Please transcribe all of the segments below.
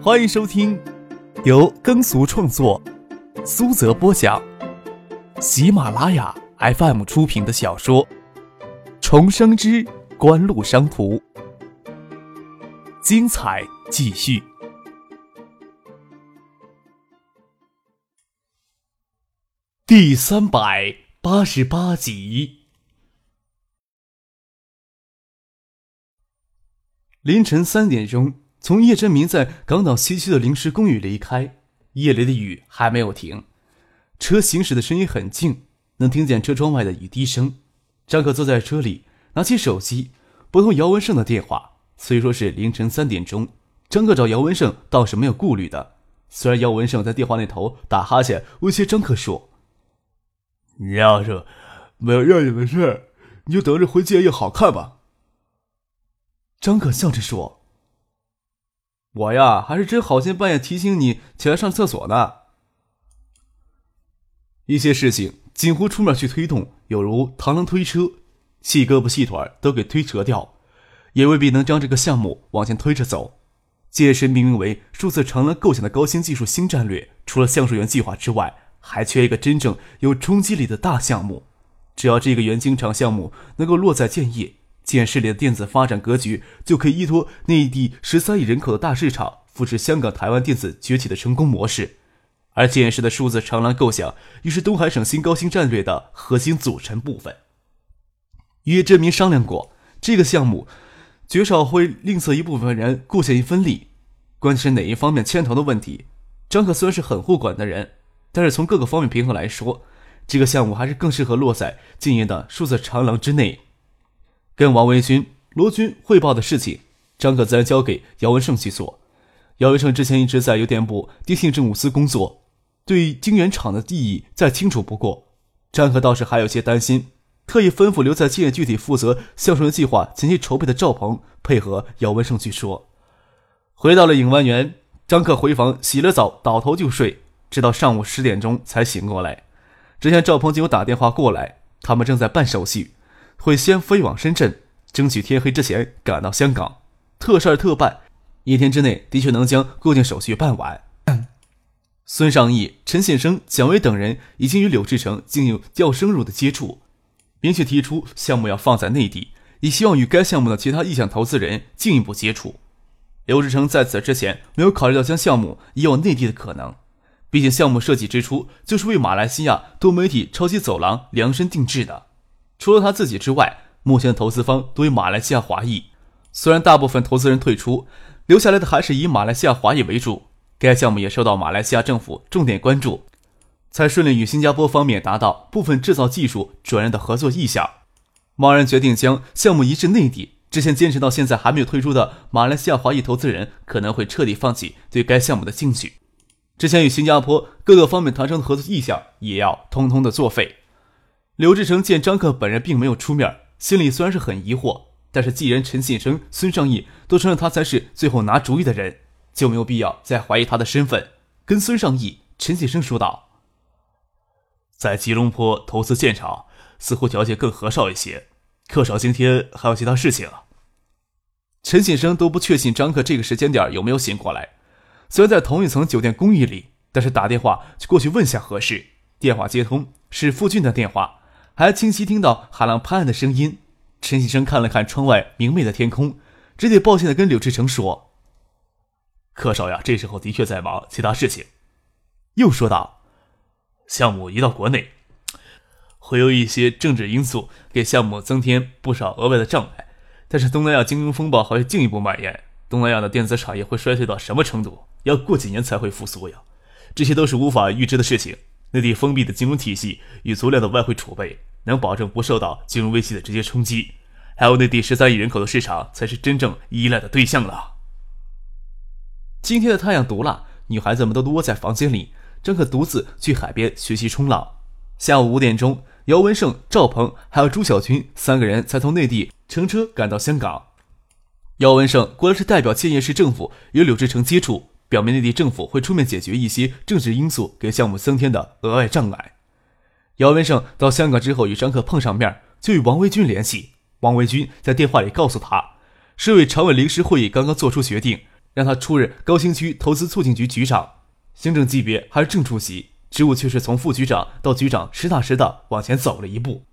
欢迎收听由耕俗创作、苏泽播讲、喜马拉雅 FM 出品的小说《重生之官路商途》，精彩继续，第三百八十八集。凌晨三点钟。从叶真明在港岛西区的临时公寓离开，夜里的雨还没有停，车行驶的声音很静，能听见车窗外的雨滴声。张可坐在车里，拿起手机拨通姚文胜的电话。虽说是凌晨三点钟，张可找姚文胜倒是没有顾虑的。虽然姚文胜在电话那头打哈欠，威胁张可说：“你要是没有要紧的事，你就等着回建业好看吧。”张可笑着说。我呀，还是真好心半夜提醒你起来上厕所呢。一些事情近乎出面去推动，有如螳螂推车，细胳膊细腿都给推折掉，也未必能将这个项目往前推着走。届时命名为“数字长廊”构想的高新技术新战略，除了橡树园计划之外，还缺一个真正有冲击力的大项目。只要这个原晶厂项目能够落在建业。建市里的电子发展格局，就可以依托内地十三亿人口的大市场，复制香港、台湾电子崛起的成功模式。而建市的数字长廊构想，又是东海省新高新战略的核心组成部分。与郑明商量过，这个项目绝少会吝啬一部分人贡献一分力。关键是哪一方面牵头的问题。张可虽然是很护管的人，但是从各个方面平衡来说，这个项目还是更适合落在建业的数字长廊之内。跟王维军、罗军汇报的事情，张可自然交给姚文胜去做。姚文胜之前一直在邮电部电信政务司工作，对晶圆厂的意义再清楚不过。张可倒是还有些担心，特意吩咐留在建业具体负责销售计划前期筹备的赵鹏配合姚文胜去说。回到了影湾园，张克回房洗了澡，倒头就睡，直到上午十点钟才醒过来。之前赵鹏就有打电话过来，他们正在办手续。会先飞往深圳，争取天黑之前赶到香港。特事特办，一天之内的确能将过境手续办完。孙尚义、陈先生、蒋维等人已经与柳志成进行较深入的接触，明确提出项目要放在内地，以希望与该项目的其他意向投资人进一步接触。柳志成在此之前没有考虑到将项目移往内地的可能，毕竟项目设计之初就是为马来西亚多媒体超级走廊量身定制的。除了他自己之外，目前的投资方多为马来西亚华裔。虽然大部分投资人退出，留下来的还是以马来西亚华裔为主。该项目也受到马来西亚政府重点关注，才顺利与新加坡方面达到部分制造技术转让的合作意向。贸然决定将项目移至内地，之前坚持到现在还没有退出的马来西亚华裔投资人可能会彻底放弃对该项目的兴趣。之前与新加坡各个方面谈成的合作意向也要通通的作废。刘志成见张克本人并没有出面，心里虽然是很疑惑，但是既然陈信生、孙尚义都承认他才是最后拿主意的人，就没有必要再怀疑他的身份。跟孙尚义、陈信生说道：“在吉隆坡投资建厂，似乎条件更合少一些。克少今天还有其他事情。”陈信生都不确信张克这个时间点有没有醒过来，虽然在同一层酒店公寓里，但是打电话过去问下何事。电话接通，是傅俊的电话。还清晰听到海浪拍岸的声音。陈启生看了看窗外明媚的天空，只得抱歉的跟柳志成说：“柯少呀，这时候的确在忙其他事情。”又说道：“项目移到国内，会有一些政治因素给项目增添不少额外的障碍。但是东南亚金融风暴还会进一步蔓延，东南亚的电子产业会衰退到什么程度？要过几年才会复苏呀？这些都是无法预知的事情。内地封闭的金融体系与足量的外汇储备。”能保证不受到金融危机的直接冲击，还有内地十三亿人口的市场才是真正依赖的对象了。今天的太阳毒辣，女孩子们都窝在房间里，张可独自去海边学习冲浪。下午五点钟，姚文胜、赵鹏还有朱小军三个人才从内地乘车赶到香港。姚文胜过来是代表建业市政府与柳志成接触，表明内地政府会出面解决一些政治因素给项目增添的额外障碍。姚文胜到香港之后与张克碰上面，就与王维军联系。王维军在电话里告诉他，市委常委临时会议刚刚做出决定，让他出任高新区投资促进局局长，行政级别还是正处级，职务却是从副局长到局长，实打实的往前走了一步。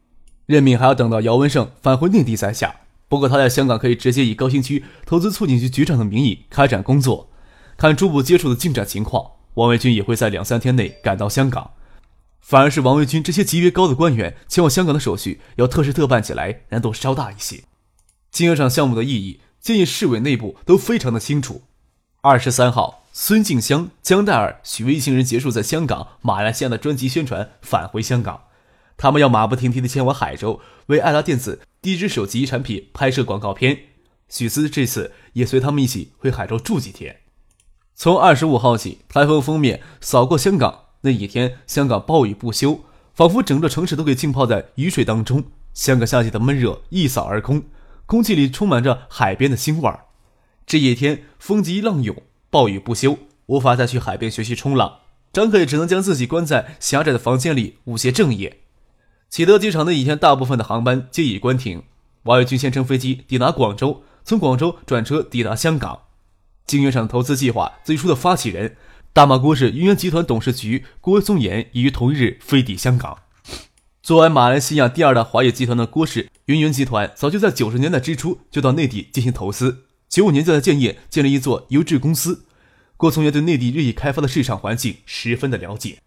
任命还要等到姚文胜返回内地再下。不过他在香港可以直接以高新区投资促进局局长的名义开展工作。看初步接触的进展情况，王维军也会在两三天内赶到香港。反而是王维军这些级别高的官员前往香港的手续要特事特办起来难度稍大一些。金鹅厂项目的意义，建议市委内部都非常的清楚。二十三号，孙静香、江黛儿、许巍一行人结束在香港、马来西亚的专辑宣传，返回香港。他们要马不停蹄地前往海州，为爱达电子第一支手机产品拍摄广告片。许思这次也随他们一起回海州住几天。从二十五号起，台风封面扫过香港，那一天香港暴雨不休，仿佛整个城市都给浸泡在雨水当中。香港夏季的闷热一扫而空，空气里充满着海边的腥味儿。这一天，风急浪涌，暴雨不休，无法再去海边学习冲浪。张克也只能将自己关在狭窄的房间里午歇正业。启德机场那一天，大部分的航班皆已关停。王伟军先乘飞机抵达广州，从广州转车抵达香港。金源厂投资计划最初的发起人大马郭氏云源集团董事局郭松岩已于同日飞抵香港。作为马来西亚第二大华业集团的郭氏云源集团，早就在九十年代之初就到内地进行投资。九五年就在建业建立一座优质公司。郭松岩对内地日益开发的市场环境十分的了解。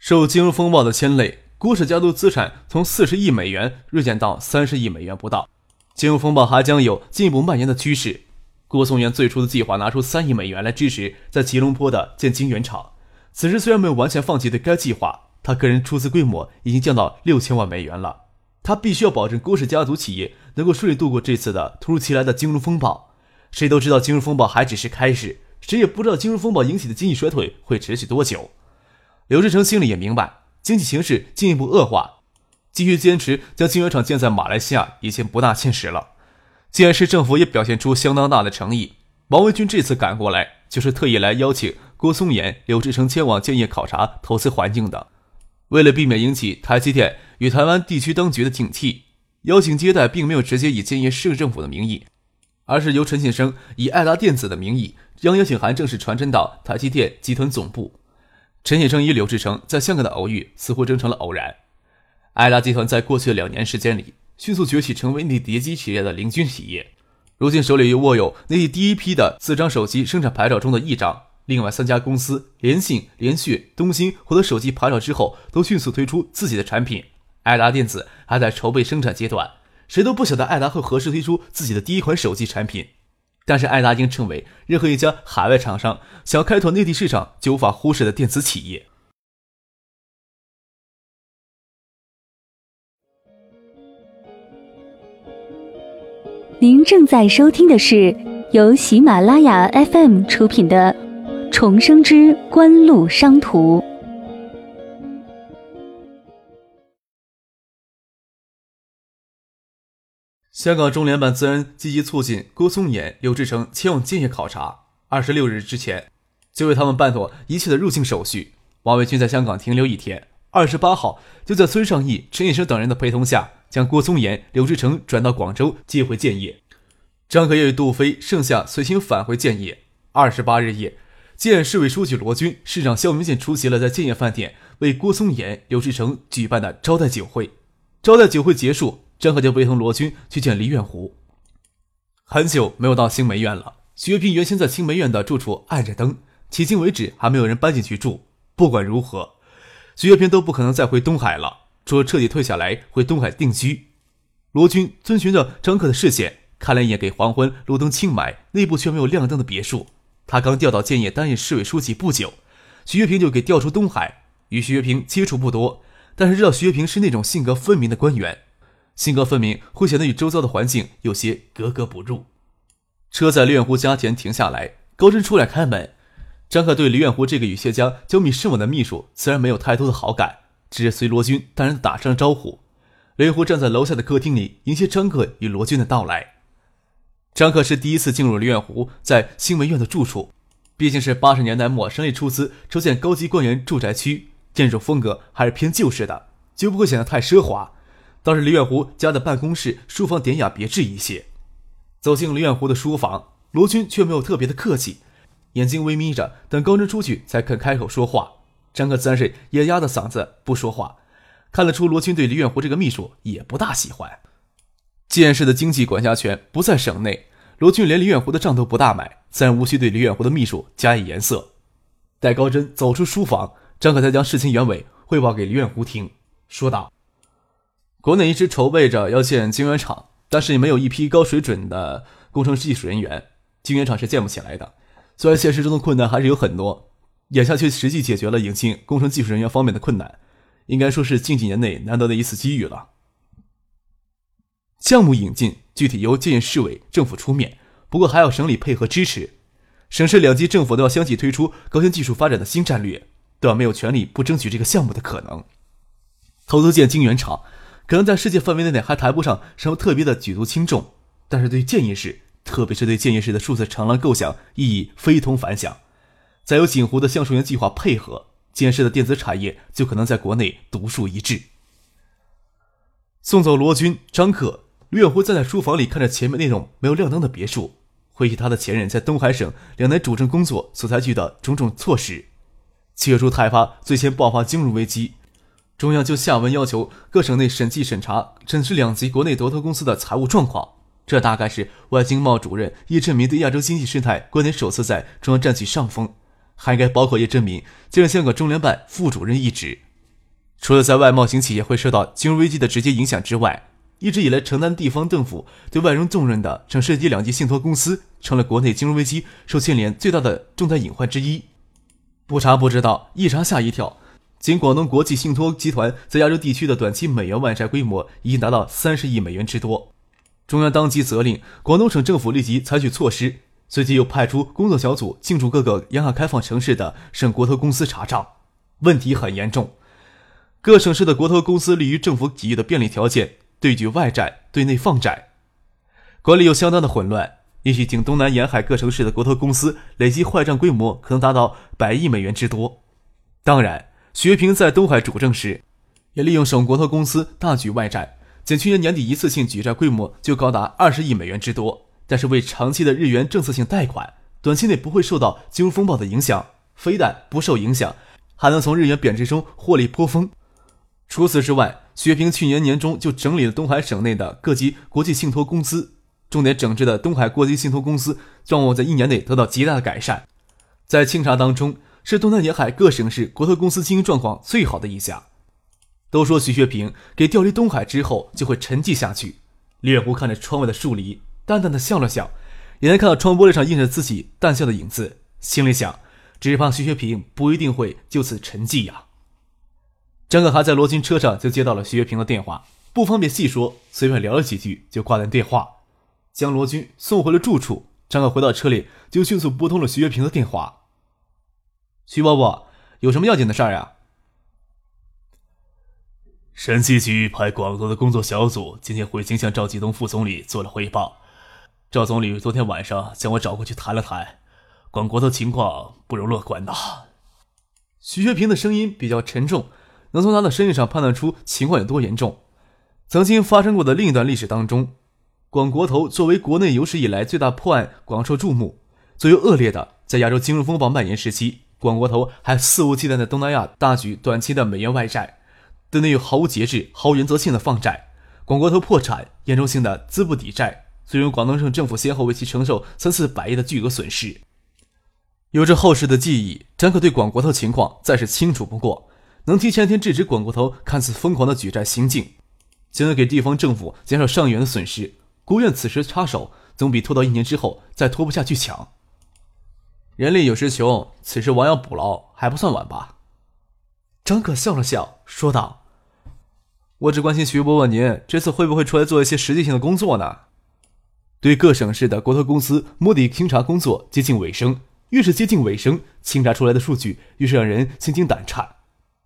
受金融风暴的牵累，郭氏家族资产从四十亿美元锐减到三十亿美元不到。金融风暴还将有进一步蔓延的趋势。郭松元最初的计划拿出三亿美元来支持在吉隆坡的建晶圆厂。此时虽然没有完全放弃对该计划，他个人出资规模已经降到六千万美元了。他必须要保证郭氏家族企业能够顺利度过这次的突如其来的金融风暴。谁都知道金融风暴还只是开始，谁也不知道金融风暴引起的经济衰退会持续多久。刘志成心里也明白，经济形势进一步恶化，继续坚持将晶圆厂建在马来西亚已经不大现实了。建业市政府也表现出相当大的诚意，王文军这次赶过来就是特意来邀请郭松岩、刘志成前往建业考察投资环境的。为了避免引起台积电与台湾地区当局的警惕，邀请接待并没有直接以建业市政府的名义，而是由陈先生以爱达电子的名义将邀请函正式传真到台积电集团总部。陈先生与柳志成在香港的偶遇似乎真成了偶然。爱达集团在过去的两年时间里迅速崛起，成为内地叠机企业的领军企业，如今手里又握有内地第一批的四张手机生产牌照中的一张。另外三家公司联信、联讯、东兴获得手机牌照之后，都迅速推出自己的产品。爱达电子还在筹备生产阶段，谁都不晓得爱达会何时推出自己的第一款手机产品。但是爱达已经成为任何一家海外厂商想要开拓内地市场就无法忽视的电子企业。您正在收听的是由喜马拉雅 FM 出品的。重生之官路商途。香港中联办自然积极促进郭松岩、刘志成前往建业考察。二十六日之前，就为他们办妥一切的入境手续。王伟军在香港停留一天，二十八号就在孙尚义、陈引生等人的陪同下，将郭松岩、刘志成转到广州接回建业。张可业与杜飞、盛夏随行返回建业。二十八日夜。建市委书记罗军、市长肖明建出席了在建业饭店为郭松岩、刘志成举办的招待酒会。招待酒会结束，张可就陪同罗军去见黎远湖。很久没有到新梅院了。徐月平原先在新梅院的住处暗着灯，迄今为止还没有人搬进去住。不管如何，徐月平都不可能再回东海了，说彻底退下来回东海定居。罗军遵循着张克的视线，看了一眼给黄昏路灯清白、内部却没有亮灯的别墅。他刚调到建业担任市委书记不久，徐月平就给调出东海。与徐月平接触不多，但是知道徐月平是那种性格分明的官员，性格分明会显得与周遭的环境有些格格不入。车在李远湖家前停下来，高真出来开门。张克对李远湖这个与谢江交密甚稳的秘书自然没有太多的好感，只是随罗军淡然的打声招呼。李远湖站在楼下的客厅里迎接张克与罗军的到来。张克是第一次进入李远湖在新闻院的住处，毕竟是八十年代末商业出资筹建高级官员住宅区，建筑风格还是偏旧式的，就不会显得太奢华。倒是李远湖家的办公室、书房典雅别致一些。走进李远湖的书房，罗军却没有特别的客气，眼睛微眯着，等高真出去才肯开口说话。张克自然是也压着嗓子不说话，看得出罗军对李远湖这个秘书也不大喜欢。建市的经济管辖权不在省内，罗军连李远湖的账都不大买，自然无需对李远湖的秘书加以颜色。待高真走出书房，张可才将事情原委汇报给李远湖听，说道：“国内一直筹备着要建晶圆厂，但是也没有一批高水准的工程技术人员，晶圆厂是建不起来的。虽然现实中的困难还是有很多，眼下却实际解决了引进工程技术人员方面的困难，应该说是近几年内难得的一次机遇了。”项目引进具体由建业市委政府出面，不过还要省里配合支持。省市两级政府都要相继推出高新技术发展的新战略，都要没有权利不争取这个项目的可能。投资建晶圆厂，可能在世界范围内还谈不上什么特别的举足轻重，但是对建业市，特别是对建业市的数字长廊构想意义非同凡响。再有锦湖的橡树园计划配合，建设的电子产业就可能在国内独树一帜。送走罗军、张克。吕远湖站在书房里，看着前面那栋没有亮灯的别墅，回忆他的前任在东海省两年主政工作所采取的种种措施。七月初泰发最先爆发金融危机，中央就下文要求各省内审计审查、审视两级国内独头公司的财务状况。这大概是外经贸主任叶振民对亚洲经济事态观点首次在中央占据上风，还应该包括叶振民接任香港中联办副主任一职。除了在外贸型企业会受到金融危机的直接影响之外，一直以来承担地方政府对外融重任的省市级两级信托公司，成了国内金融危机受牵连最大的重大隐患之一。不查不知道，一查吓一跳。仅广东国际信托集团在亚洲地区的短期美元外债规模已经达到三十亿美元之多。中央当即责令广东省政府立即采取措施，随即又派出工作小组进驻各个沿海开放城市的省国投公司查账。问题很严重，各省市的国投公司利于政府给予的便利条件。对举外债，对内放债，管理又相当的混乱。也许仅东南沿海各城市的国投公司累计坏账规模可能达到百亿美元之多。当然，徐平在东海主政时，也利用省国投公司大举外债，仅去年年底一次性举债规模就高达二十亿美元之多。但是为长期的日元政策性贷款，短期内不会受到金融风暴的影响，非但不受影响，还能从日元贬值中获利颇丰。除此之外，薛平去年年中就整理了东海省内的各级国际信托公司，重点整治的东海国际信托公司状况在一年内得到极大的改善。在清查当中，是东南沿海各省市国投公司经营状况最好的一家。都说徐学平给调离东海之后就会沉寂下去。李远湖看着窗外的树篱，淡淡的笑了笑，也能看到窗玻璃上映着自己淡笑的影子，心里想：只怕徐学平不一定会就此沉寂呀。张可还在罗军车上就接到了徐月平的电话，不方便细说，随便聊了几句就挂断电话，将罗军送回了住处。张可回到车里就迅速拨通了徐月平的电话。徐伯伯，有什么要紧的事儿呀？审计局派广东的工作小组今天回京向赵继东副总理做了汇报。赵总理昨天晚上将我找过去谈了谈，广国的情况不容乐观呐。徐学平的声音比较沉重。能从他的身影上判断出情况有多严重。曾经发生过的另一段历史当中，广国投作为国内有史以来最大破案广受注目。最为恶劣的，在亚洲金融风暴蔓延时期，广国投还肆无忌惮的东南亚大举短期的美元外债，对内又毫无节制、毫无原则性的放债。广国投破产，严重性的资不抵债，最终广东省政府先后为其承受三四百亿的巨额损失。有着后世的记忆，张克对广国投情况再是清楚不过。能提前天制止广国投看似疯狂的举债行径，就能给地方政府减少上亿元的损失。国务院此时插手，总比拖到一年之后再拖不下去强。人力有时穷，此时亡羊补牢还不算晚吧？张可笑了笑，说道：“我只关心徐伯伯您这次会不会出来做一些实际性的工作呢？”对各省市的国投公司摸底清查工作接近尾声，越是接近尾声，清查出来的数据越是让人心惊胆颤。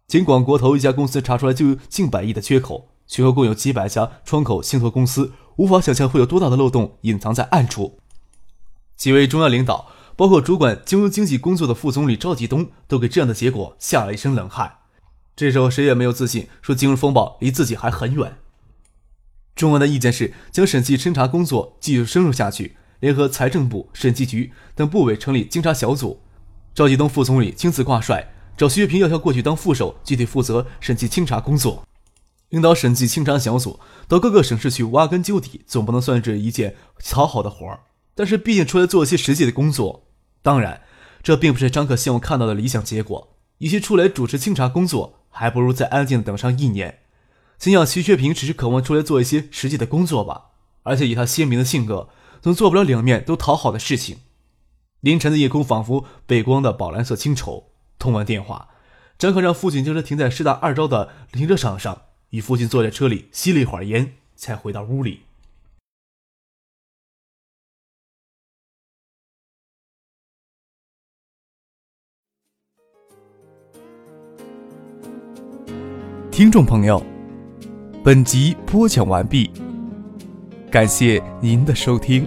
尽管国投一家公司查出来就有近百亿的缺口，全国共有几百家窗口信托公司，无法想象会有多大的漏洞隐藏在暗处。几位中央领导，包括主管金融经济工作的副总理赵继东，都给这样的结果吓了一身冷汗。这时候谁也没有自信说金融风暴离自己还很远。中央的意见是将审计侦查工作继续深入下去，联合财政部、审计局等部委成立清查小组，赵继东副总理亲自挂帅，找徐月平要他过去当副手，具体负责审计清查工作。领导审计清查小组到各个省市去挖根究底，总不能算是一件讨好的活儿。但是毕竟出来做一些实际的工作，当然，这并不是张可希望看到的理想结果。与其出来主持清查工作，还不如再安静的等上一年。心想徐学平只是渴望出来做一些实际的工作吧，而且以他鲜明的性格，总做不了两面都讨好的事情。凌晨的夜空仿佛背光的宝蓝色清绸。通完电话，张可让父亲将车停在师大二招的停车场上。与父亲坐在车里吸了一会儿烟，才回到屋里。听众朋友，本集播讲完毕，感谢您的收听。